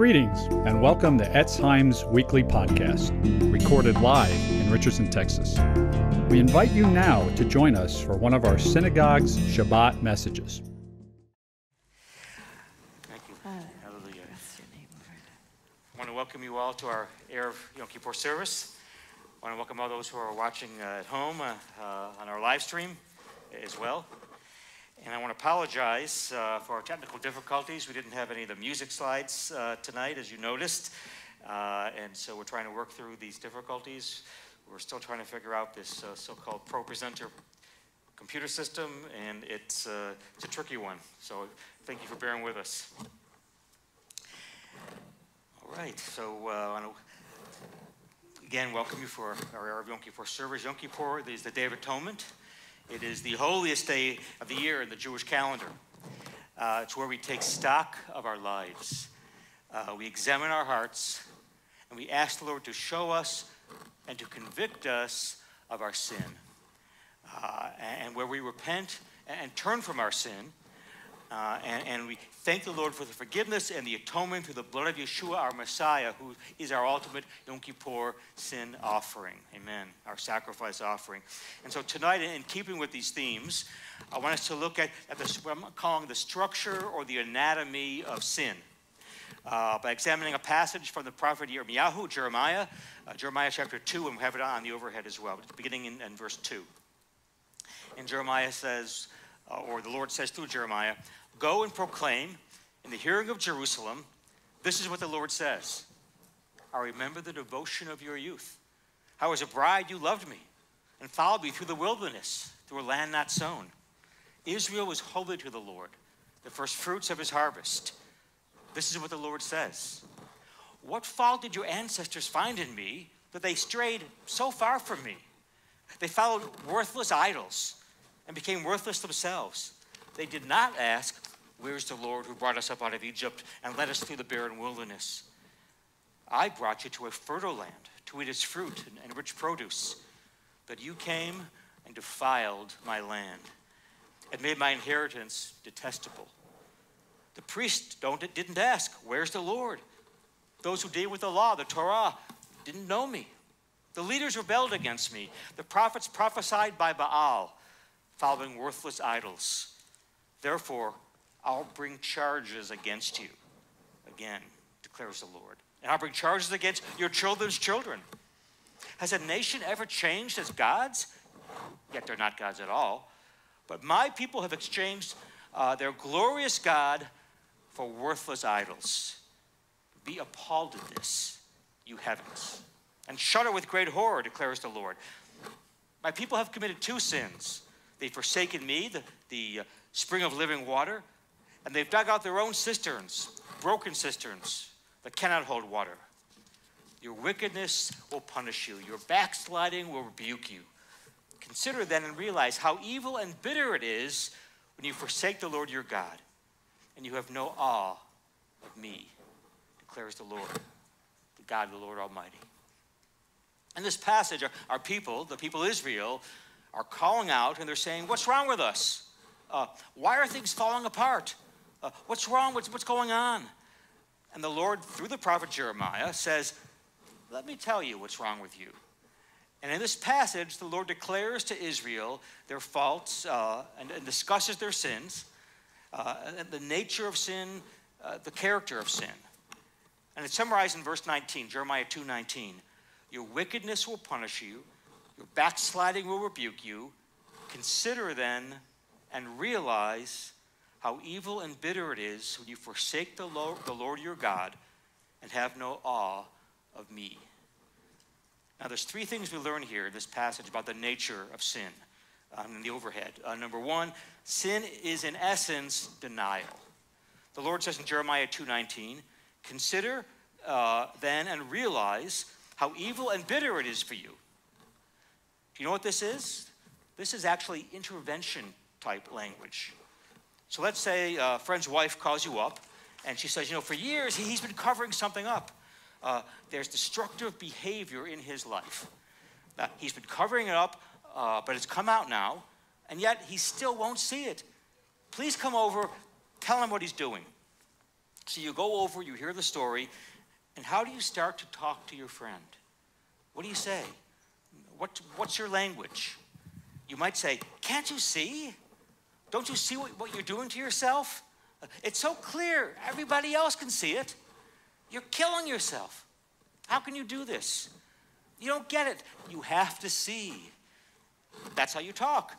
Greetings and welcome to Etz Chaim's weekly podcast, recorded live in Richardson, Texas. We invite you now to join us for one of our synagogue's Shabbat messages. Thank you. Hallelujah. I want to welcome you all to our Erev Yom Kippur service. I want to welcome all those who are watching uh, at home uh, uh, on our live stream as well. And I want to apologize uh, for our technical difficulties. We didn't have any of the music slides uh, tonight, as you noticed. Uh, and so we're trying to work through these difficulties. We're still trying to figure out this uh, so called ProPresenter computer system, and it's, uh, it's a tricky one. So thank you for bearing with us. All right, so uh, again welcome you for our Yom Kippur service. Yom Kippur is the Day of Atonement. It is the holiest day of the year in the Jewish calendar. Uh, it's where we take stock of our lives. Uh, we examine our hearts and we ask the Lord to show us and to convict us of our sin. Uh, and where we repent and turn from our sin, uh, and, and, we thank the Lord for the forgiveness and the atonement through the blood of Yeshua, our Messiah, who is our ultimate Yom Kippur sin offering. Amen. Our sacrifice offering. And so tonight, in keeping with these themes, I want us to look at, at the, what I'm calling the structure or the anatomy of sin. Uh, by examining a passage from the prophet Yirmiyahu, Jeremiah, uh, Jeremiah chapter 2, and we have it on the overhead as well, beginning in, in verse 2. And Jeremiah says, uh, or the Lord says through Jeremiah, Go and proclaim in the hearing of Jerusalem, this is what the Lord says. I remember the devotion of your youth. How as a bride you loved me and followed me through the wilderness, through a land not sown. Israel was holy to the Lord, the first fruits of his harvest. This is what the Lord says. What fault did your ancestors find in me that they strayed so far from me? They followed worthless idols and became worthless themselves. They did not ask, Where's the Lord who brought us up out of Egypt and led us through the barren wilderness? I brought you to a fertile land to eat its fruit and, rich produce. But you came and defiled my land and made my inheritance detestable. The priests don't, didn't ask, Where's the Lord? Those who deal with the law, the Torah, didn't know me. The leaders rebelled against me. The prophets prophesied by Baal, following worthless idols. Therefore, I'll bring charges against you. Again, declares the Lord. And I'll bring charges against your children's children. Has a nation ever changed as gods? Yet they're not gods at all. But my people have exchanged uh, their glorious God for worthless idols. Be appalled at this, you heavens, and shudder with great horror, declares the Lord. My people have committed two sins. They've forsaken me, the, the uh, spring of living water, and they've dug out their own cisterns, broken cisterns that cannot hold water. Your wickedness will punish you, your backsliding will rebuke you. Consider then and realize how evil and bitter it is when you forsake the Lord your God and you have no awe of me, declares the Lord, the God, of the Lord Almighty. In this passage, our people, the people of Israel, are calling out and they're saying, What's wrong with us? Uh, why are things falling apart? Uh, what's wrong? What's, what's going on? And the Lord, through the prophet Jeremiah, says, Let me tell you what's wrong with you. And in this passage, the Lord declares to Israel their faults uh, and, and, discusses their sins, uh, and the nature of sin, uh, the character of sin. And it's summarized in verse 19, Jeremiah 2:19. Your wickedness will punish you, your backsliding will rebuke you. Consider then and realize how evil and bitter it is when you forsake the Lord, the Lord your God and have no awe of me. Now, there's three things we learn here in this passage about the nature of sin um, in the overhead. Uh, number one, sin is in essence denial. The Lord says in Jeremiah 2:19, "Consider uh, then and realize how evil and bitter it is for you." Do you know what this is? This is actually intervention type language. So let's say a friend's wife calls you up and she says, you know, for years he's been covering something up. Uh, there's destructive behavior in his life. Uh, he's been covering it up, uh, but it's come out now, and yet he still won't see it. Please come over, tell him what he's doing. So you go over, you hear the story, and how do you start to talk to your friend? What do you say? What, what's your language? You might say, Can't you see? Don't you see what, what you're doing to yourself? It's so clear, everybody else can see it. You're killing yourself. How can you do this? You don't get it. You have to see. That's how you talk.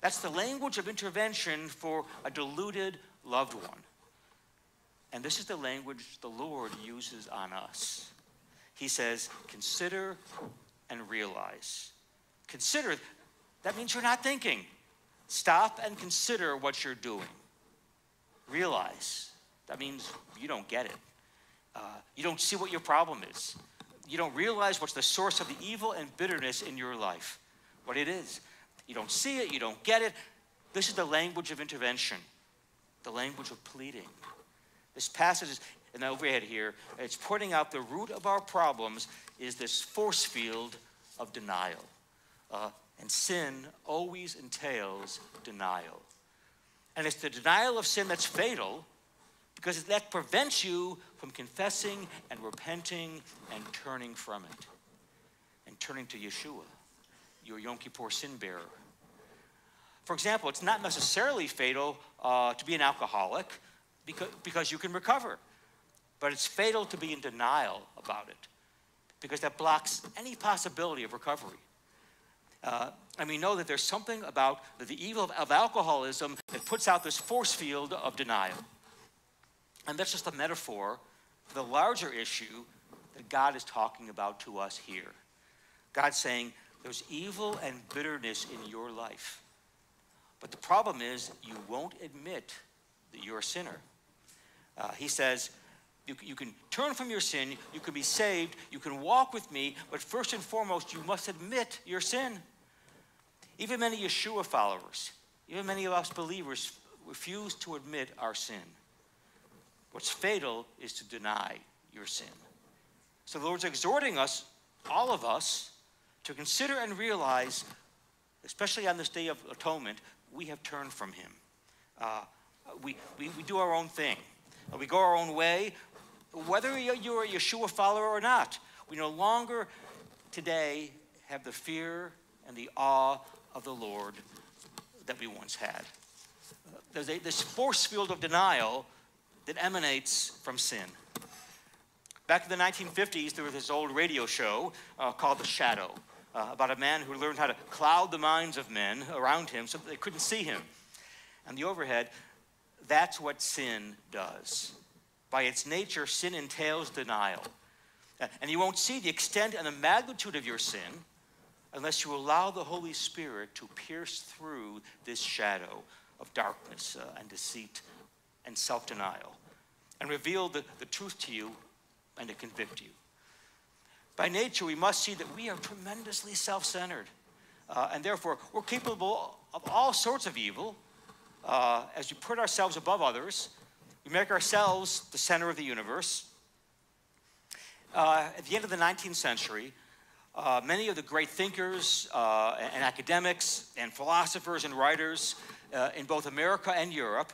That's the language of intervention for a deluded loved one. And this is the language the Lord uses on us. He says, consider and realize. Consider, that means you're not thinking. Stop and consider what you're doing. Realize, that means you don't get it. Uh, you don't see what your problem is. You don't realize what's the source of the evil and bitterness in your life, what it is. You don't see it, you don't get it. This is the language of intervention, the language of pleading. This passage is in the overhead here, it's pointing out the root of our problems is this force field of denial. Uh, and sin always entails denial. And it's the denial of sin that's fatal because that prevents you from confessing and repenting and turning from it and turning to Yeshua, your Yom Kippur sin bearer. For example, it's not necessarily fatal uh, to be an alcoholic because, because you can recover, but it's fatal to be in denial about it because that blocks any possibility of recovery. Uh, and we know that there's something about the evil of, of alcoholism that puts out this force field of denial. And that's just a metaphor for the larger issue that God is talking about to us here. God's saying there's evil and bitterness in your life. But the problem is you won't admit that you're a sinner. Uh, he says, you, you can turn from your sin, you can be saved, you can walk with me, but first and foremost, you must admit your sin. Even many Yeshua followers, even many of us believers, refuse to admit our sin. What's fatal is to deny your sin. So the Lord's exhorting us, all of us, to consider and realize, especially on this day of atonement, we have turned from Him. Uh, we, we, we do our own thing. Uh, we go our own way, whether you're a Yeshua follower or not. We no longer today have the fear and the awe of the Lord that we once had. There's a, this force field of denial that emanates from sin. Back in the 1950s, there was this old radio show uh, called The Shadow uh, about a man who learned how to cloud the minds of men around him so that they couldn't see him. And the overhead, that's what sin does. By its nature, sin entails denial. Uh, and you won't see the extent and the magnitude of your sin unless you allow the Holy Spirit to pierce through this shadow of darkness uh, and deceit and self denial and reveal the, the truth to you and to convict you. By nature, we must see that we are tremendously self centered, uh, and therefore we're capable of all sorts of evil. Uh, as we put ourselves above others, we make ourselves the center of the universe. Uh, at the end of the 19th century, uh, many of the great thinkers uh, and academics and philosophers and writers uh, in both America and Europe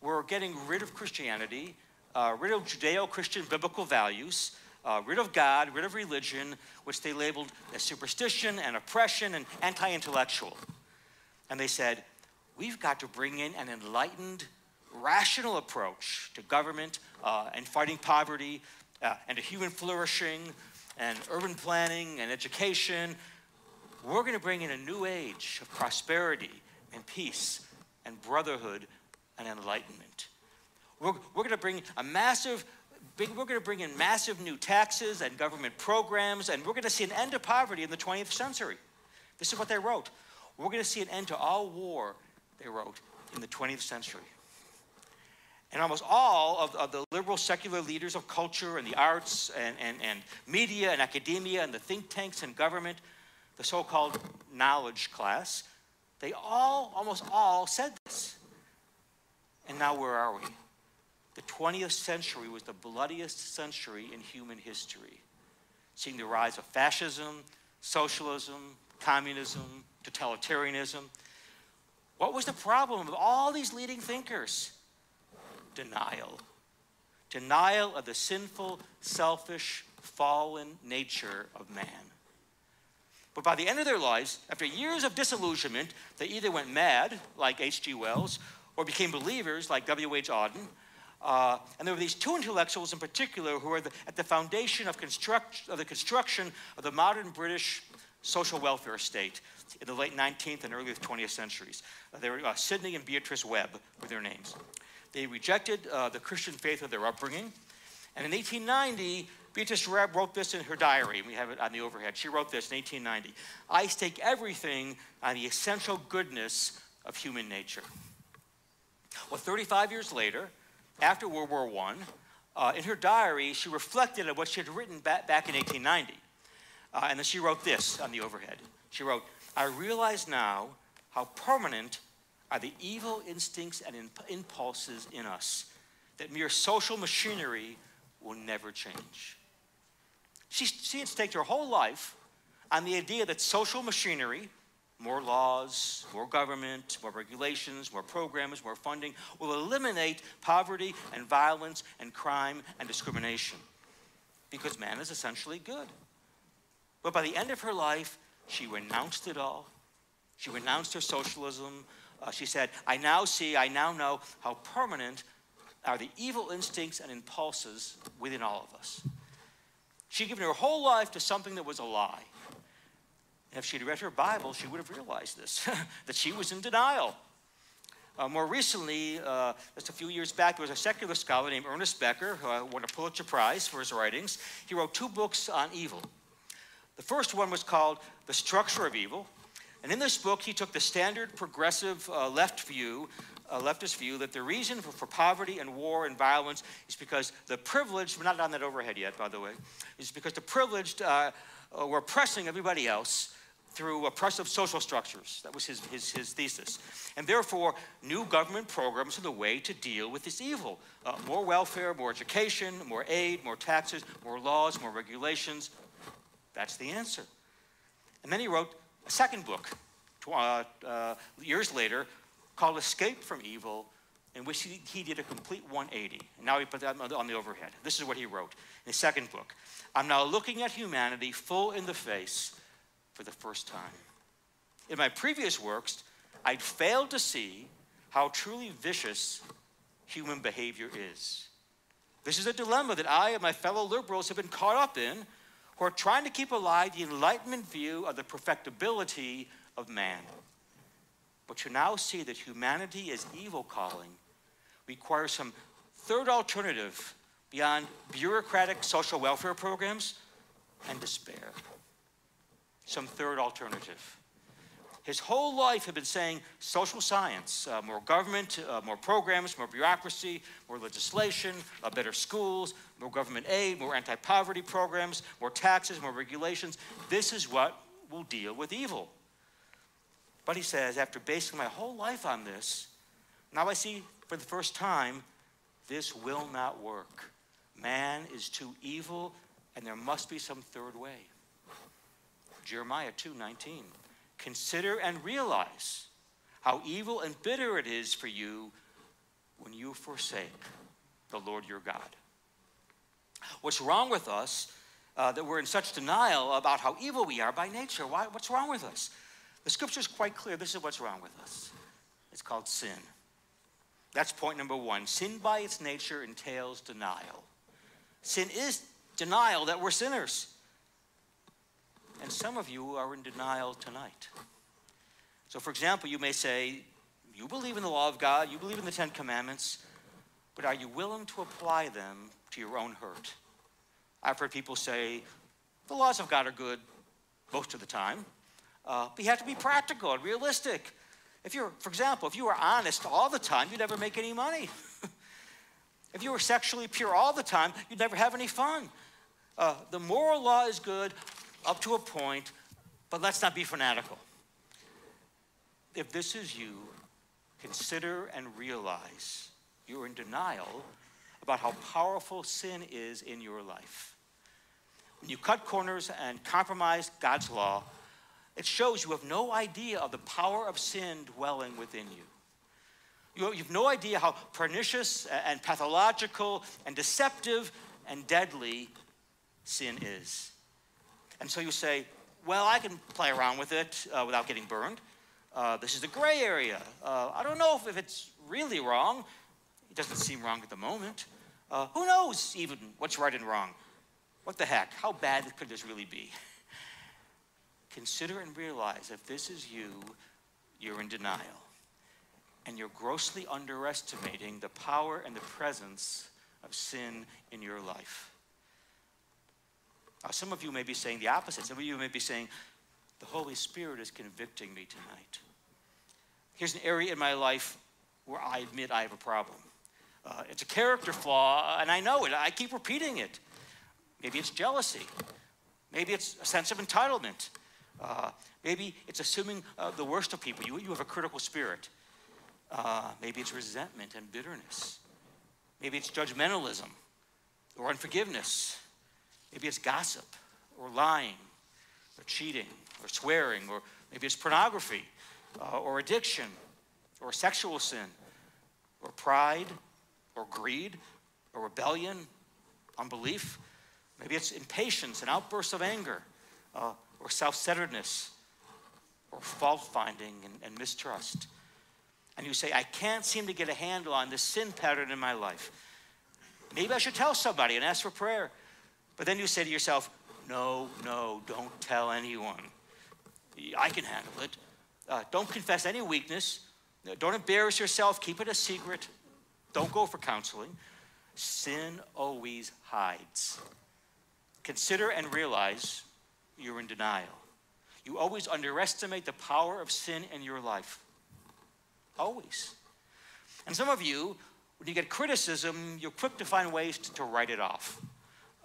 were getting rid of Christianity uh, rid of Judeo Christian biblical values, uh, rid of God, rid of religion, which they labeled as superstition and oppression and anti intellectual. And they said, we've got to bring in an enlightened, rational approach to government uh, and fighting poverty and to human flourishing and urban planning and education. We're going to bring in a new age of prosperity and peace and brotherhood and enlightenment. We're, we're going to bring a massive, big, we're going to bring in massive new taxes and government programs, and we're going to see an end to poverty in the 20th century. This is what they wrote. We're going to see an end to all war, they wrote, in the 20th century. And almost all of, of, the liberal secular leaders of culture and the arts and, and, and media and academia and the think tanks and government, the so called knowledge class, they all, almost all, said this. And now where are we? The 20th century was the bloodiest century in human history, seeing the rise of fascism, socialism, communism, totalitarianism. What was the problem of all these leading thinkers? Denial. denial of the sinful, selfish, fallen nature of man. But by the end of their lives, after years of disillusionment, they either went mad, like H.G. Wells, or became believers, like W.H. Auden. Uh, and there were these two intellectuals in particular who were the, at the foundation of, construct, of the construction of the modern British social welfare state in the late 19th and early 20th centuries. Uh, they were uh, Sidney and Beatrice Webb were their names. They rejected uh, the Christian faith of their upbringing. And in 1890, Beatrice Webb wrote this in her diary. We have it on the overhead. She wrote this in 1890. I stake everything on the essential goodness of human nature. Well, 35 years later, after World War I, uh, in her diary, she reflected on what she had written back, back in 1890. Uh, and then she wrote this on the overhead. She wrote, I realize now how permanent are the evil instincts and impulses in us, that mere social machinery will never change. She, she had staked her whole life on the idea that social machinery, more laws, more government, more regulations, more programs, more funding, will eliminate poverty and violence and crime and discrimination. Because man is essentially good. But by the end of her life, she renounced it all. She renounced her socialism. Uh, she said, I now see, I now know how permanent are the evil instincts and impulses within all of us. She'd given her whole life to something that was a lie. And if she'd read her Bible, she would have realized this that she was in denial. Uh, more recently, uh, just a few years back, there was a secular scholar named Ernest Becker who uh, won a Pulitzer Prize for his writings. He wrote two books on evil. The first one was called The Structure of Evil. And in this book, he took the standard progressive uh, left view uh, leftist view that the reason for, for, poverty and war and violence is because the privileged, we're not on that overhead yet, by the way, is because the privileged uh, uh, were oppressing everybody else through oppressive social structures. That was his, his, his thesis. And therefore, new government programs are the way to deal with this evil. Uh, more welfare, more education, more aid, more taxes, more laws, more regulations. That's the answer. And then he wrote a second book, uh, uh, years later, called Escape from Evil, in which he, he did a complete 180. And now he put that on the overhead. This is what he wrote in his second book. I'm now looking at humanity full in the face for the first time. In my previous works, I'd failed to see how truly vicious human behavior is. This is a dilemma that I and my fellow liberals have been caught up in, who are trying to keep alive the Enlightenment view of the perfectibility of man. But you now see that humanity as evil calling requires some third alternative beyond bureaucratic social welfare programs and despair. Some third alternative. His whole life had been saying social science, uh, more government, uh, more programs, more bureaucracy, more legislation, uh, better schools, more government aid, more anti poverty programs, more taxes, more regulations. This is what will deal with evil. But he says, after basing my whole life on this, now I see for the first time this will not work. Man is too evil, and there must be some third way. Jeremiah 2:19. Consider and realize how evil and bitter it is for you when you forsake the Lord your God. What's wrong with us uh, that we're in such denial about how evil we are by nature? Why, what's wrong with us? The scripture is quite clear. This is what's wrong with us it's called sin. That's point number one. Sin by its nature entails denial. Sin is denial that we're sinners. And some of you are in denial tonight. So, for example, you may say, You believe in the law of God, you believe in the Ten Commandments, but are you willing to apply them to your own hurt? I've heard people say, The laws of God are good most of the time. Uh, but you have to be practical and realistic. If you're, for example, if you were honest all the time, you'd never make any money. if you were sexually pure all the time, you'd never have any fun. Uh, the moral law is good up to a point, but let's not be fanatical. If this is you, consider and realize you're in denial about how powerful sin is in your life. When you cut corners and compromise God's law, it shows you have no idea of the power of sin dwelling within you. You, have no idea how pernicious and pathological and deceptive and deadly sin is. And so you say, well, I can play around with it uh, without getting burned. Uh, this is the gray area. Uh, I don't know if, if, it's really wrong. It doesn't seem wrong at the moment. Uh, who knows even what's right and wrong? What the heck? How bad could this really be? Consider and realize if this is you, you're in denial. And you're grossly underestimating the power and the presence of sin in your life. Now, some of you may be saying the opposite. Some of you may be saying, the Holy Spirit is convicting me tonight. Here's an area in my life where I admit I have a problem. Uh, it's a character flaw, and I know it. I keep repeating it. Maybe it's jealousy. Maybe it's a sense of entitlement. Uh, maybe it's assuming uh, the worst of people. You, you have a critical spirit. Uh, maybe it's resentment and bitterness. Maybe it's judgmentalism or unforgiveness. Maybe it's gossip or lying or cheating or swearing, or maybe it's pornography uh, or addiction or sexual sin or pride or greed or rebellion, unbelief. Maybe it's impatience and outbursts of anger uh, or self centeredness or fault finding and, and mistrust. And you say, I can't seem to get a handle on this sin pattern in my life. Maybe I should tell somebody and ask for prayer. But then you say to yourself, No, no, don't tell anyone. I can handle it. Uh, don't confess any weakness. Don't embarrass yourself. Keep it a secret. Don't go for counseling. Sin always hides. Consider and realize you're in denial. You always underestimate the power of sin in your life. Always. And some of you, when you get criticism, you're quick to find ways to, to write it off.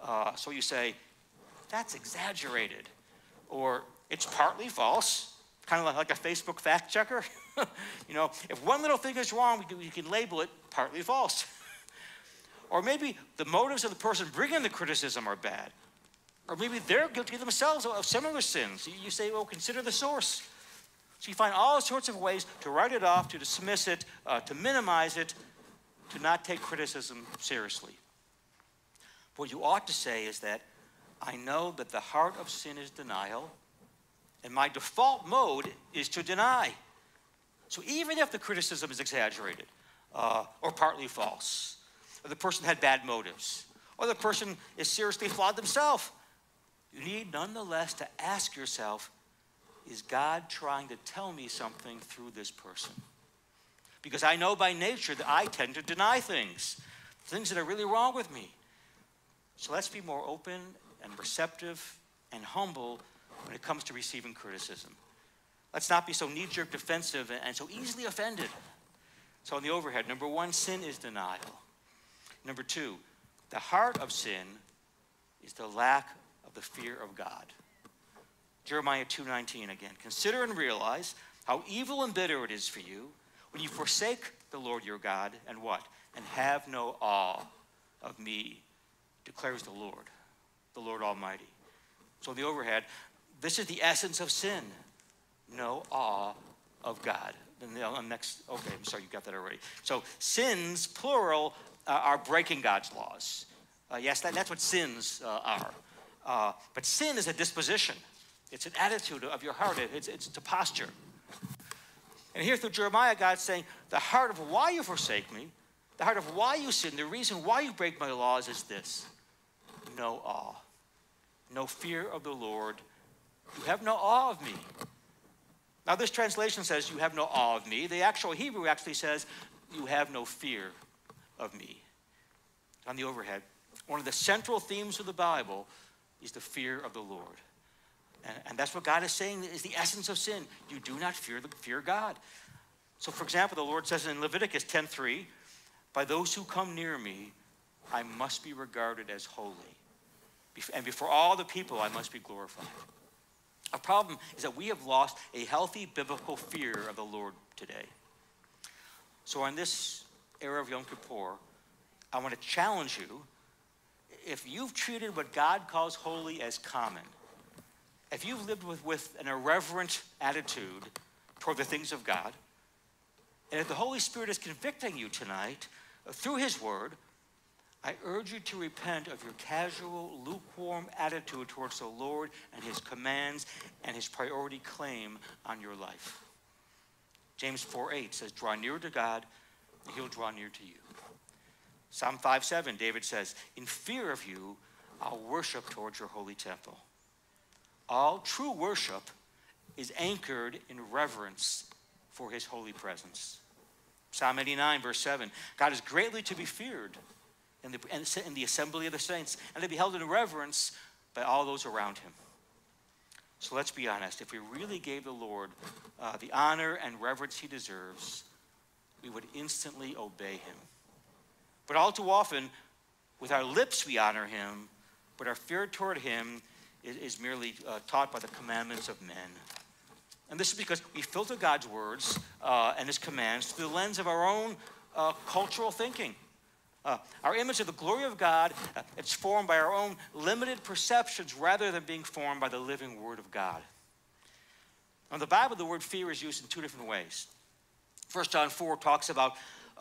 Uh, so you say, that's exaggerated. Or it's partly false, kind of like a Facebook fact checker. you know, if one little thing is wrong, we can, we can label it partly false. or maybe the motives of the person bringing the criticism are bad. Or maybe they're guilty themselves of similar sins. You say, well, consider the source. So you find all sorts of ways to write it off, to dismiss it, uh, to minimize it, to not take criticism seriously. What you ought to say is that I know that the heart of sin is denial, and my default mode is to deny. So even if the criticism is exaggerated uh, or partly false, or the person had bad motives, or the person is seriously flawed themselves, you need nonetheless to ask yourself is God trying to tell me something through this person? Because I know by nature that I tend to deny things, things that are really wrong with me. So let's be more open and receptive and humble when it comes to receiving criticism. Let's not be so knee jerk defensive and so easily offended. So, on the overhead, number one, sin is denial. Number two, the heart of sin is the lack of the fear of God. Jeremiah 2:19 again. Consider and realize how evil and bitter it is for you when you forsake the Lord your God and what? And have no awe of me, declares the Lord, the Lord Almighty. So the overhead, this is the essence of sin. No awe of God. Then the next, okay, I'm sorry, you got that already. So sins, plural, uh, are breaking God's laws. Uh, yes, that, that's what sins uh, are. Uh, but sin is a disposition. It's an attitude of your heart. It's, it's a posture. And here through Jeremiah, God's saying, the heart of why you forsake me, the heart of why you sin, the reason why you break my laws is this no awe, no fear of the Lord. You have no awe of me. Now, this translation says, You have no awe of me. The actual Hebrew actually says, You have no fear of me. On the overhead, one of the central themes of the Bible is the fear of the Lord. And, and that's what God is saying is the essence of sin. You do not fear, the, fear God. So, for example, the Lord says in Leviticus 10:3, "By those who come near me, I must be regarded as holy, and before all the people, I must be glorified." Our problem is that we have lost a healthy biblical fear of the Lord today. So, in this era of Yom Kippur, I want to challenge you. If you've treated what God calls holy as common, if you've lived with, with an irreverent attitude toward the things of God, And if the Holy Spirit is convicting you tonight through His Word, I urge you to repent of your casual, lukewarm attitude towards the Lord and His commands and His priority claim on your life. James 4 8 says, Draw near to God, and He'll draw near to you. Psalm 5 7, David says, In fear of you, I'll worship towards your holy temple. All true worship is anchored in reverence for his holy presence. Psalm 89, verse 7 God is greatly to be feared in the, in the assembly of the saints and to be held in reverence by all those around him. So let's be honest. If we really gave the Lord uh, the honor and reverence he deserves, we would instantly obey him. But all too often, with our lips we honor him, but our fear toward him is, is merely uh, taught by the commandments of men. And this is because we filter God's words uh, and his commands through the lens of our own uh, cultural thinking. Uh, our image of the glory of God, uh, it's formed by our own limited perceptions rather than being formed by the living word of God. In the Bible, the word fear is used in two different ways. 1 John 4 talks about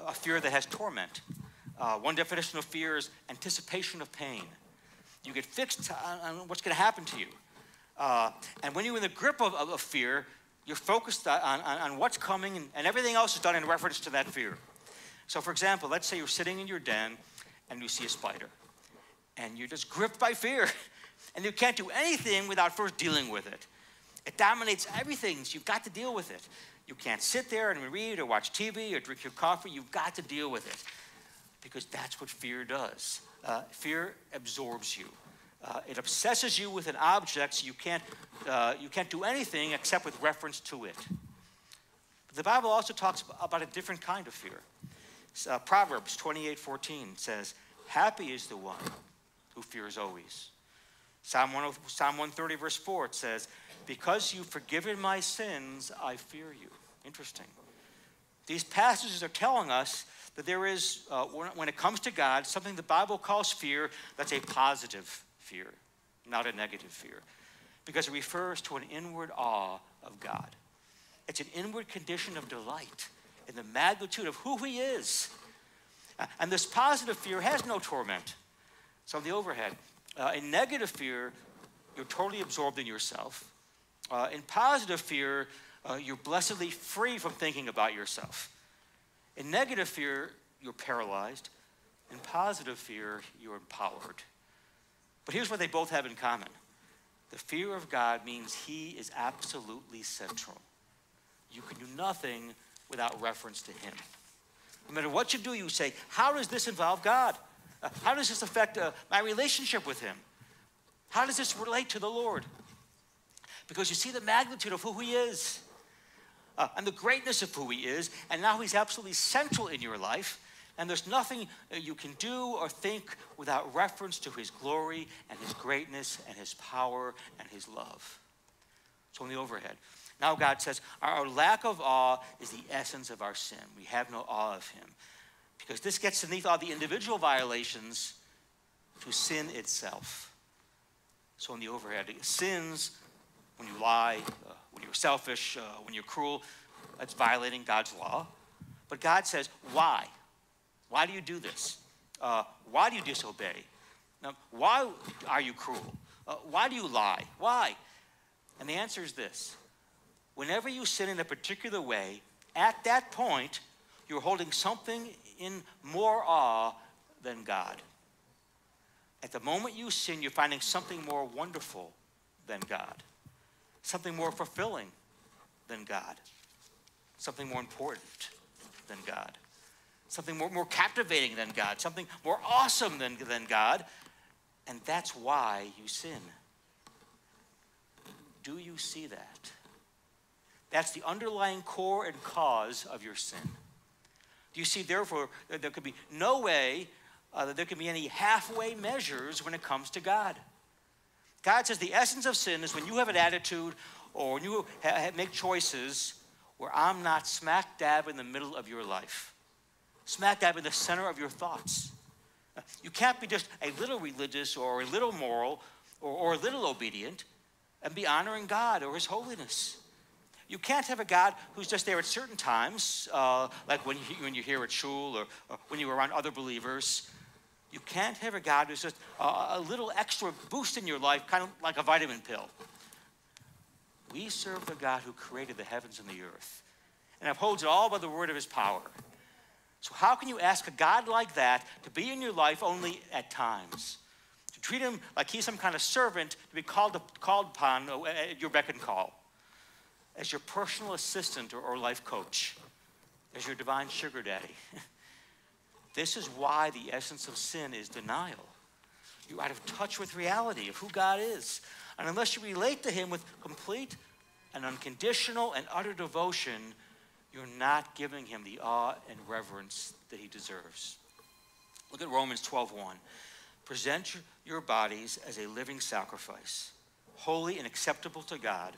a fear that has torment. Uh, one definition of fear is anticipation of pain. You get fixed on, on what's going to happen to you. Uh, and when you're in the grip of, of, of fear, you're focused on, on, on what's coming, and, and, everything else is done in reference to that fear. So, for example, let's say you're sitting in your den and you see a spider, and you're just gripped by fear, and you can't do anything without first dealing with it. It dominates everything, so you've got to deal with it. You can't sit there and read or watch TV or drink your coffee. You've got to deal with it because that's what fear does. Uh, fear absorbs you. Uh, it obsesses you with an object so you can't, uh, you can't do anything except with reference to it. But the Bible also talks about a different kind of fear. Uh, Proverbs 28 14 says, Happy is the one who fears always. Psalm, 10, Psalm 130, verse 4, it says, Because you've forgiven my sins, I fear you. Interesting. These passages are telling us that there is, uh, when it comes to God, something the Bible calls fear that's a positive fear, not a negative fear, because it refers to an inward awe of God. It's an inward condition of delight in the magnitude of who He is. And this positive fear has no torment. So, on the overhead, uh, in negative fear, you're totally absorbed in yourself. Uh, in positive fear, uh, you're blessedly free from thinking about yourself. In negative fear, you're paralyzed. In positive fear, you're empowered. But here's what they both have in common the fear of God means He is absolutely central. You can do nothing without reference to Him. No matter what you do, you say, How does this involve God? Uh, how does this affect uh, my relationship with Him? How does this relate to the Lord? Because you see the magnitude of who He is uh, and the greatness of who He is, and now He's absolutely central in your life. And there's nothing you can do or think without reference to his glory and his greatness and his power and his love. So, on the overhead. Now, God says, Our lack of awe is the essence of our sin. We have no awe of him. Because this gets beneath all the individual violations to sin itself. So, on the overhead, sins when you lie, uh, when you're selfish, uh, when you're cruel, that's violating God's law. But God says, Why? Why do you do this? Uh, why do you disobey? Now, why are you cruel? Uh, why do you lie? Why? And the answer is this whenever you sin in a particular way, at that point, you're holding something in more awe than God. At the moment you sin, you're finding something more wonderful than God, something more fulfilling than God, something more important than God something more, more captivating than God, something more awesome than, than God. And that's why you sin. Do you see that? That's the underlying core and cause of your sin. Do you see, therefore, that there could be no way uh, that there can be any halfway measures when it comes to God? God says the essence of sin is when you have an attitude or when you ha- make choices where I'm not smack dab in the middle of your life smack dab in the center of your thoughts. You can't be just a little religious or a little moral or, or a little obedient and be honoring God or His holiness. You can't have a God who's just there at certain times, uh, like when, you, when you're here at shul or, or, when you're around other believers. You can't have a God who's just a little extra boost in your life, kind of like a vitamin pill. We serve the God who created the heavens and the earth and upholds it all by the word of his power. So, how can you ask a God like that to be in your life only at times? To treat him like he's some kind of servant to be called, called upon at your beck and call? As your personal assistant or, life coach? As your divine sugar daddy? this is why the essence of sin is denial. You're out of touch with reality of who God is. And unless you relate to him with complete and unconditional and utter devotion, you're not giving him the awe and reverence that he deserves. Look at Romans 12:1. Present your bodies as a living sacrifice, holy and acceptable to God,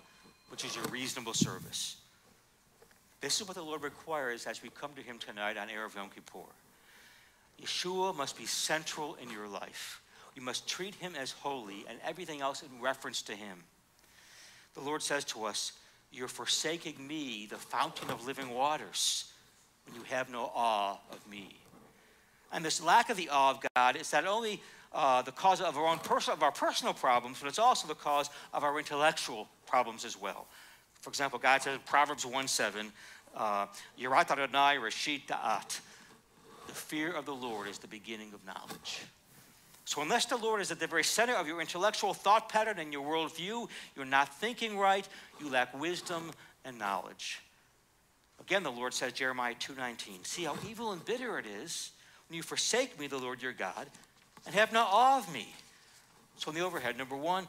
which is your reasonable service. This is what the Lord requires as we come to him tonight on Erev Yom Kippur. Yeshua must be central in your life. You must treat him as holy and everything else in reference to him. The Lord says to us, you're forsaking me, the fountain of living waters, when you have no awe of me. And this lack of the awe of God is not only uh, the cause of our own personal, of our personal problems, but it's also the cause of our intellectual problems as well. For example, God says in Proverbs 1 7, uh, Yirat Rashit Da'at. The fear of the Lord is the beginning of knowledge. So, unless the Lord is at the very center of your intellectual thought pattern and your worldview, you're not thinking right, you lack wisdom and knowledge. Again, the Lord says, Jeremiah 2:19, See how evil and bitter it is when you forsake me, the Lord your God, and have not awe of me. So, in the overhead, number one,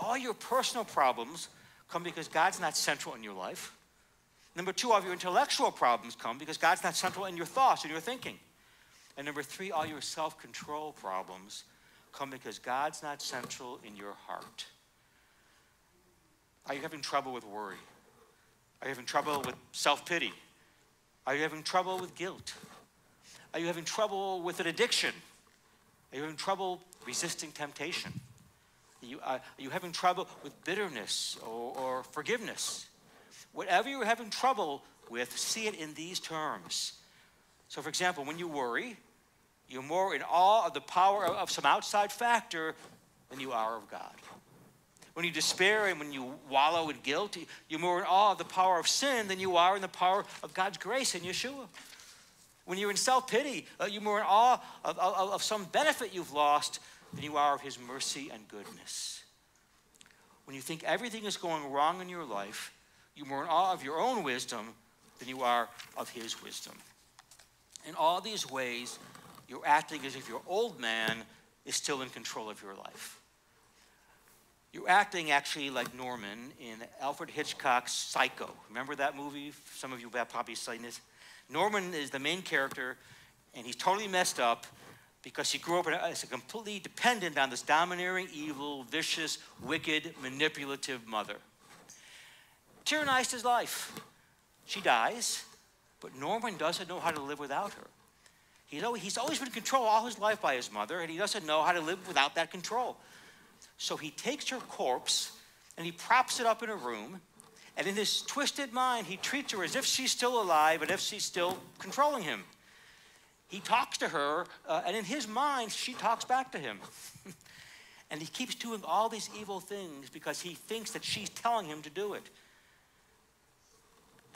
all your personal problems come because God's not central in your life. Number two, all your intellectual problems come because God's not central in your thoughts and your thinking. And number three, all your self control problems come because God's not central in your heart. Are you having trouble with worry? Are you having trouble with self pity? Are you having trouble with guilt? Are you having trouble with an addiction? Are you having trouble resisting temptation? Are you, uh, are you having trouble with bitterness or, or forgiveness? Whatever you're having trouble with, see it in these terms. So, for example, when you worry, you're more in awe of the power of some outside factor than you are of God. When you despair and when you wallow in guilt, you're more in awe of the power of sin than you are in the power of God's grace in Yeshua. When you're in self pity, uh, you're more in awe of, of, of some benefit you've lost than you are of His mercy and goodness. When you think everything is going wrong in your life, you're more in awe of your own wisdom than you are of His wisdom. In all these ways, you're acting as if your old man is still in control of your life. You're acting actually like Norman in Alfred Hitchcock's Psycho. Remember that movie? Some of you have probably seen it. Norman is the main character, and he's totally messed up because he grew up as a completely dependent on this domineering, evil, vicious, wicked, manipulative mother. Tyrannized his life. She dies, but Norman doesn't know how to live without her. He's always, he's always been controlled all his life by his mother, and he doesn't know how to live without that control. So he takes her corpse and he props it up in a room, and in his twisted mind, he treats her as if she's still alive and if she's still controlling him. He talks to her, uh, and in his mind, she talks back to him. and he keeps doing all these evil things because he thinks that she's telling him to do it.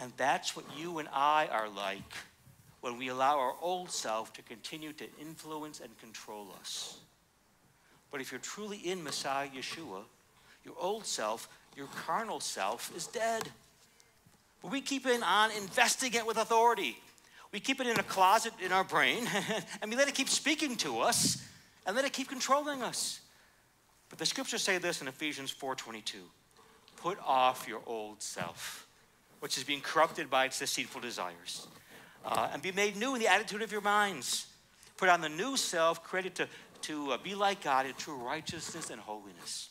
And that's what you and I are like when we allow our old self to continue to influence and control us. But if you're truly in Messiah Yeshua, your old self, your carnal self, is dead. But we keep it on investing it with authority. We keep it in a closet in our brain, and we let it keep speaking to us, and let it keep controlling us. But the scriptures say this in Ephesians 4:22. Put off your old self, which is being corrupted by its deceitful desires uh, and be made new in the attitude of your minds. Put on the new self, created to, to uh, be like God in true righteousness and holiness.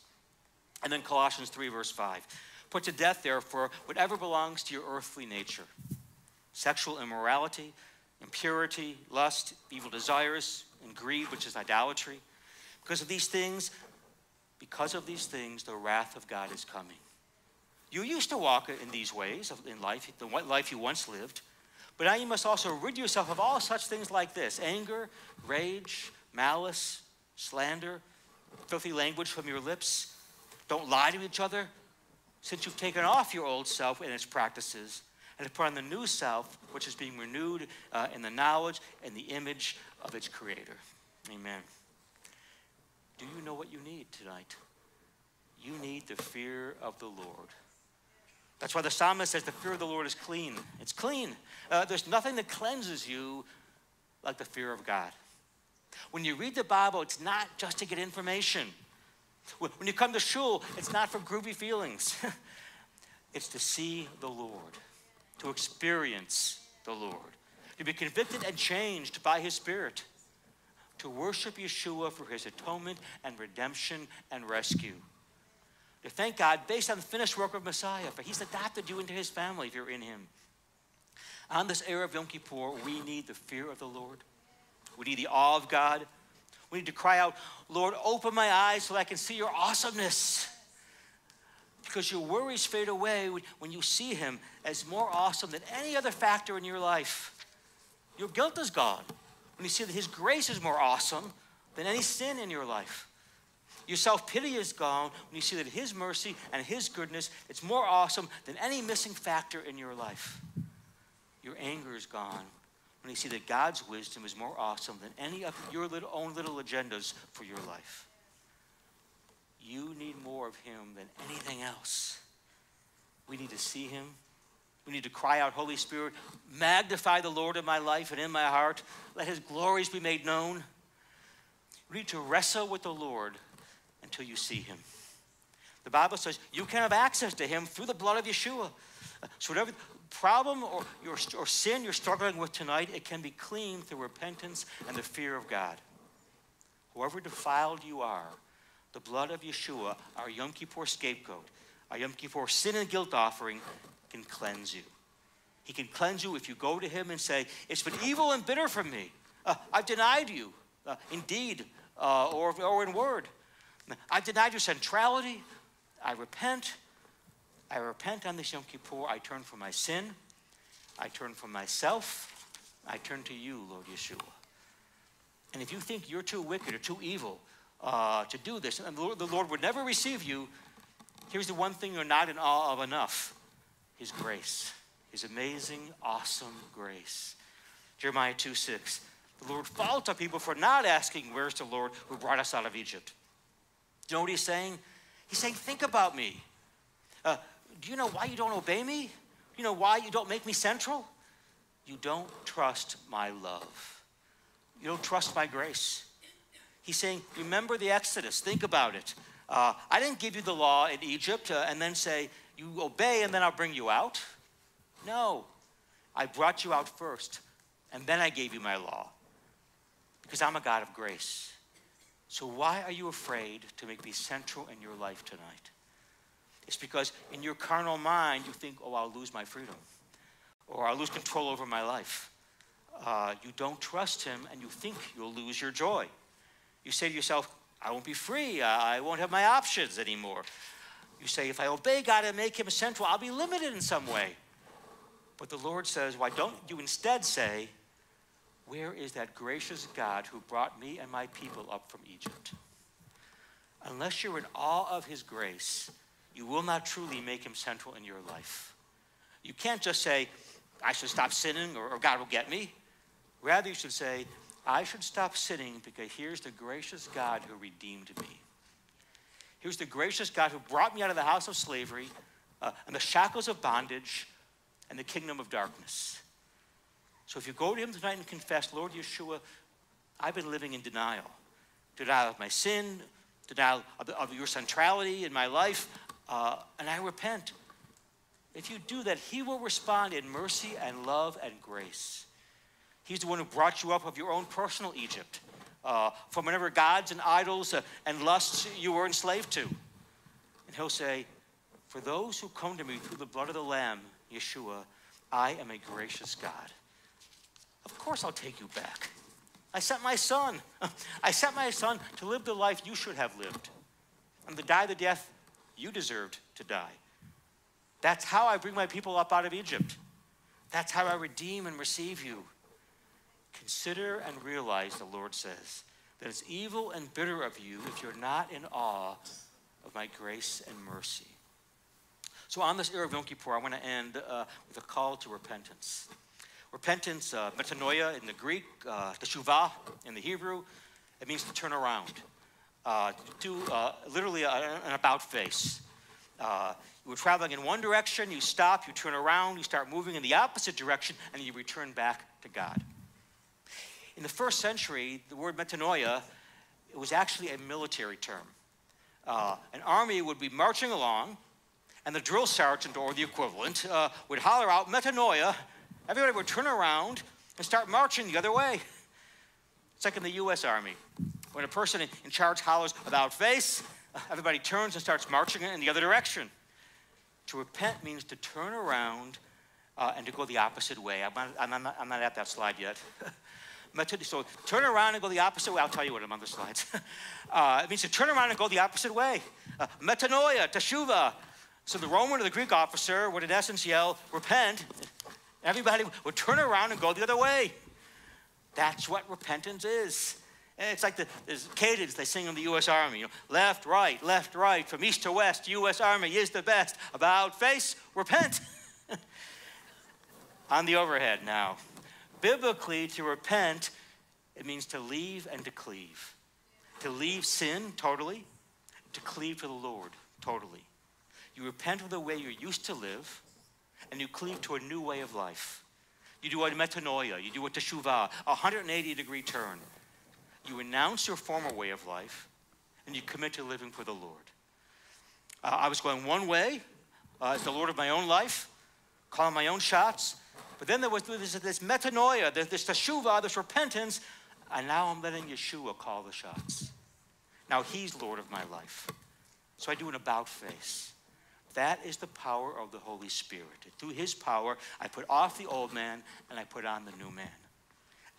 And then Colossians 3, verse 5. Put to death, therefore, whatever belongs to your earthly nature sexual immorality, impurity, lust, evil desires, and greed, which is idolatry. Because of these things, because of these things, the wrath of God is coming. You used to walk in these ways in life, the life you once lived, but now you must also rid yourself of all such things like this anger, rage, malice, slander, filthy language from your lips. Don't lie to each other, since you've taken off your old self and its practices and have put on the new self, which is being renewed uh, in the knowledge and the image of its creator. Amen. Do you know what you need tonight? You need the fear of the Lord. That's why the psalmist says the fear of the Lord is clean. It's clean. Uh, there's nothing that cleanses you like the fear of God. When you read the Bible, it's not just to get information. When you come to shul, it's not for groovy feelings. it's to see the Lord, to experience the Lord, to be convicted and changed by His Spirit, to worship Yeshua for His atonement and redemption and rescue to thank God based on the finished work of Messiah, for He's adopted you into His family if you're in Him. On this Erev of Yom Kippur, we need the fear of the Lord. We need the awe of God. We need to cry out, Lord, open my eyes so I can see your awesomeness. Because your worries fade away when you see Him as more awesome than any other factor in your life. Your guilt is gone when you see that His grace is more awesome than any sin in your life. Your self pity is gone when you see that His mercy and His goodness it's more awesome than any missing factor in your life. Your anger is gone when you see that God's wisdom is more awesome than any of your little, own little agendas for your life. You need more of Him than anything else. We need to see Him. We need to cry out, Holy Spirit, magnify the Lord in my life and in my heart. Let His glories be made known. We need to wrestle with the Lord until you see him. The Bible says you can have access to him through the blood of Yeshua. So whatever problem or, your, or sin you're struggling with tonight, it can be cleaned through repentance and the fear of God. Whoever defiled you are, the blood of Yeshua, our Yom Kippur scapegoat, our Yom Kippur sin and guilt offering, can cleanse you. He can cleanse you if you go to him and say, It's been evil and bitter from me. Uh, I've denied you, uh, in deed uh, or, or in word. I've denied your centrality. I repent. I repent on this Yom Kippur. I turn from my sin. I turn from myself. I turn to you, Lord Yeshua. And if you think you're too wicked or too evil uh, to do this, and the Lord, the Lord would never receive you, here's the one thing you're not in awe of enough His grace, His amazing, awesome grace. Jeremiah 2 6. The Lord faults our people for not asking, Where's the Lord who brought us out of Egypt? Do you know what he's saying? He's saying, Think about me. Uh, do you know why you don't obey me? You know why you don't make me central? You don't trust my love. You don't trust my grace. He's saying, Remember the Exodus. Think about it. Uh, I didn't give you the law in Egypt uh, and then say, You obey and then I'll bring you out. No. I brought you out first and then I gave you my law because I'm a God of grace. So, why are you afraid to make me central in your life tonight? It's because in your carnal mind, you think, oh, I'll lose my freedom, or I'll lose control over my life. Uh, you don't trust Him, and you think you'll lose your joy. You say to yourself, I won't be free. I won't have my options anymore. You say, if I obey God and make Him central, I'll be limited in some way. But the Lord says, why don't you instead say, where is that gracious God who brought me and my people up from Egypt? Unless you're in awe of his grace, you will not truly make him central in your life. You can't just say, I should stop sinning or, or God will get me. Rather, you should say, I should stop sinning because here's the gracious God who redeemed me. Here's the gracious God who brought me out of the house of slavery uh, and the shackles of bondage and the kingdom of darkness. So if you go to him tonight and confess, Lord Yeshua, I've been living in denial. Denial of my sin, denial of, of your centrality in my life, uh, and I repent. If you do that, he will respond in mercy and love and grace. He's the one who brought you up of your own personal Egypt, uh, from whatever gods and idols uh, and lusts you were enslaved to. And he'll say, For those who come to me through the blood of the Lamb, Yeshua, I am a gracious God. Of course I'll take you back. I sent my son. I sent my son to live the life you should have lived and to die the death you deserved to die. That's how I bring my people up out of Egypt. That's how I redeem and receive you. Consider and realize, the Lord says, that it's evil and bitter of you if you're not in awe of my grace and mercy. So, on this Erev of Yom Kippur, I want to end uh, with a call to repentance. Repentance, uh, metanoia in the Greek, uh, teshuvah in the Hebrew, it means to turn around. Uh, do uh, literally an about face. Uh, you were traveling in one direction, you stop, you turn around, you start moving in the opposite direction, and you return back to God. In the first century, the word metanoia it was actually a military term. Uh, an army would be marching along, and the drill sergeant or the equivalent uh, would holler out metanoia. Everybody would turn around and start marching the other way. It's like in the U.S. Army. When a person in charge hollers about face, everybody turns and starts marching in the other direction. To repent means to turn around uh, and to go the opposite way. I'm not, I'm not, I'm not at that slide yet. so turn around and go the opposite way. I'll tell you what I'm on the slides. uh, it means to turn around and go the opposite way. Uh, metanoia, teshuva. So the Roman or the Greek officer would in essence yell, repent. Everybody would turn around and go the other way. That's what repentance is. Eh, it's like the there's cadence they sing in the U.S. Army. You know, left, right, left, right, from east to west. U.S. Army is the best. About face, repent. On the overhead now. Biblically, to repent, it means to leave and to cleave. To leave sin totally, to cleave to the Lord totally. You repent of the way you used to live, and you cleave to a new way of life. You do a metanoia, you do a teshuvah, a 180 degree turn. You renounce your former way of life, and you commit to living for the Lord. Uh, I was going one way uh, as the Lord of my own life, calling my own shots, but then there was this, this metanoia, this, this teshuvah, this repentance, and now I'm letting Yeshua call the shots. Now he's Lord of my life. So I do an about face. That is the power of the Holy Spirit. Through his power, I put off the old man and I put on the new man.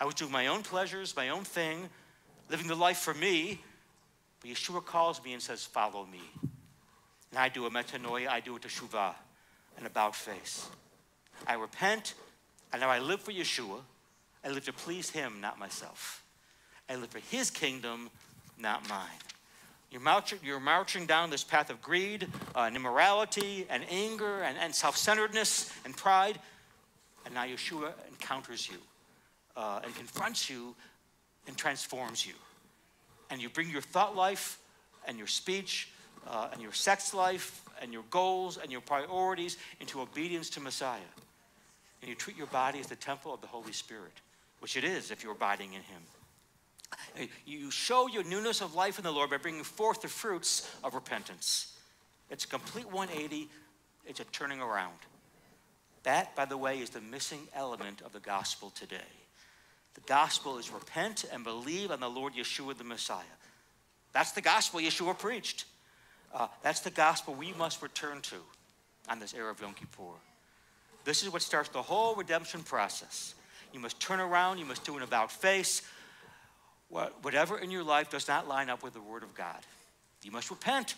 I was doing my own pleasures, my own thing, living the life for me, but Yeshua calls me and says, Follow me. And I do a metanoia, I do a teshuvah, an about face. I repent, and now I live for Yeshua. I live to please him, not myself. I live for his kingdom, not mine. You're marching, you're marching down this path of greed uh, and immorality and anger and, and self centeredness and pride. And now Yeshua encounters you uh, and confronts you and transforms you. And you bring your thought life and your speech uh, and your sex life and your goals and your priorities into obedience to Messiah and you treat your body as the temple of the Holy Spirit, which it is if you're abiding in Him. You show your newness of life in the Lord by bringing forth the fruits of repentance. It's a complete 180, it's a turning around. That, by the way, is the missing element of the gospel today. The gospel is repent and believe on the Lord Yeshua the Messiah. That's the gospel Yeshua preached. Uh, that's the gospel we must return to on this Erev of Yom Kippur. This is what starts the whole redemption process. You must turn around, you must do an about face. Whatever in your life does not line up with the Word of God, you must repent.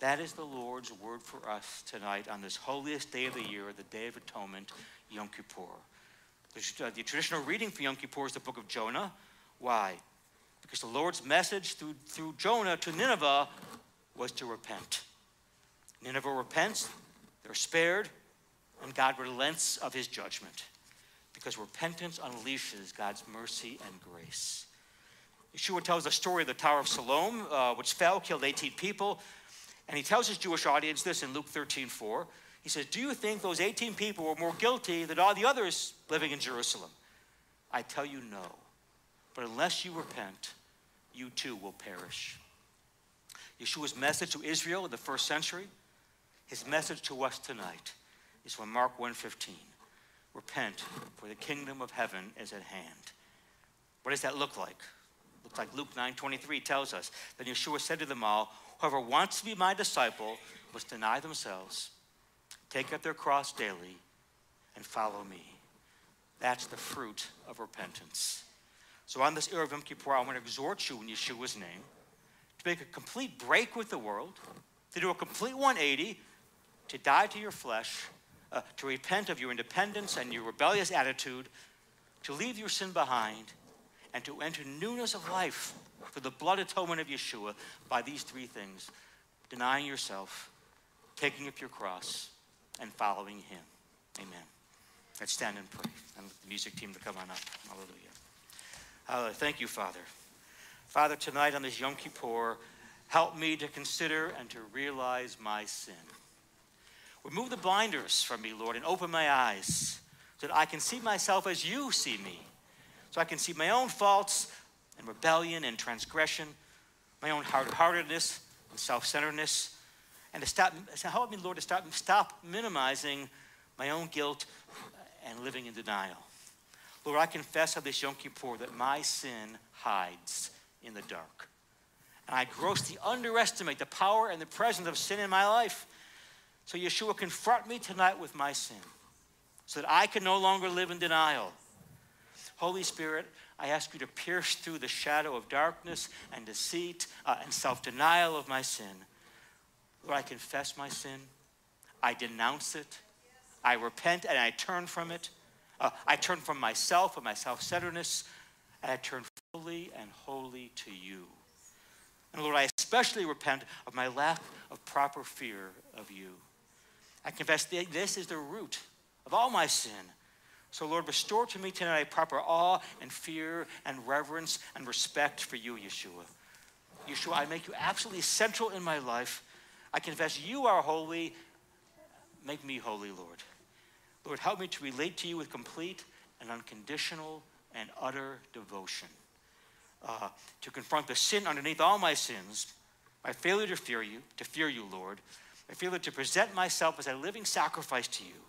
That is the Lord's word for us tonight on this holiest day of the year, the Day of Atonement, Yom Kippur. The, uh, the traditional reading for Yom Kippur is the book of Jonah. Why? Because the Lord's message through, through Jonah to Nineveh was to repent. Nineveh repents, they're spared, and God relents of his judgment because repentance unleashes God's mercy and grace. Yeshua tells the story of the Tower of Siloam, uh, which fell, killed 18 people. And he tells his Jewish audience this in Luke 13 4. He says, Do you think those 18 people were more guilty than all the others living in Jerusalem? I tell you no. But unless you repent, you too will perish. Yeshua's message to Israel in the first century, his message to us tonight is from Mark 1:15. Repent, for the kingdom of heaven is at hand. What does that look like? Looks like Luke 9:23 tells us. Then Yeshua said to them all, Whoever wants to be my disciple must deny themselves, take up their cross daily, and follow me. That's the fruit of repentance. So on this Erev Yom Kippur, I want to exhort you in Yeshua's name to make a complete break with the world, to do a complete 180, to die to your flesh, uh, to repent of your independence and your rebellious attitude, to leave your sin behind, and to enter newness of life through the blood atonement of Yeshua by these three things denying yourself, taking up your cross, and following Him. Amen. Let's stand and pray. And the music team to come on up. Hallelujah. Hallelujah. Thank you, Father. Father, tonight on this Yom Kippur, help me to consider and to realize my sin. Remove the blinders from me, Lord, and open my eyes so that I can see myself as you see me. So I can see my own faults and rebellion and transgression, my own hard heartedness and self centeredness, and to stop, help me, Lord, to stop, stop minimizing my own guilt and living in denial. Lord, I confess on this Yom Kippur that my sin hides in the dark. And I grossly underestimate the power and the presence of sin in my life. So, Yeshua, confront me tonight with my sin so that I can no longer live in denial. Holy Spirit, I ask you to pierce through the shadow of darkness and deceit uh, and self denial of my sin. Lord, I confess my sin, I denounce it, I repent and I turn from it. Uh, I turn from myself and my self centeredness, and I turn fully and wholly to you. And Lord, I especially repent of my lack of proper fear of you. I confess that this is the root of all my sin. So, Lord, restore to me tonight proper awe and fear and reverence and respect for you, Yeshua. Yeshua, I make you absolutely central in my life. I confess you are holy. Make me holy, Lord. Lord, help me to relate to you with complete and unconditional and utter devotion. Uh, to confront the sin underneath all my sins, my failure to fear you, to fear you, Lord, my failure to present myself as a living sacrifice to you,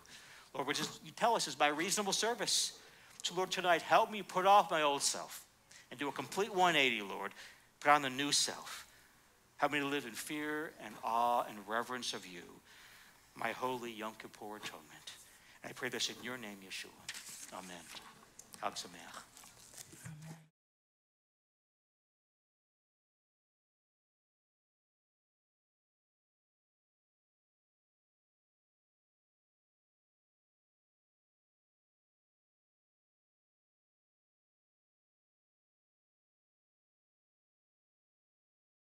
Lord, which is, you tell us is my reasonable service. So, Lord, tonight, help me put off my old self and do a complete 180, Lord. Put on the new self. Help me to live in fear and awe and reverence of you, my holy Yom Kippur atonement. And I pray this in your name, Yeshua. Amen. Sameach.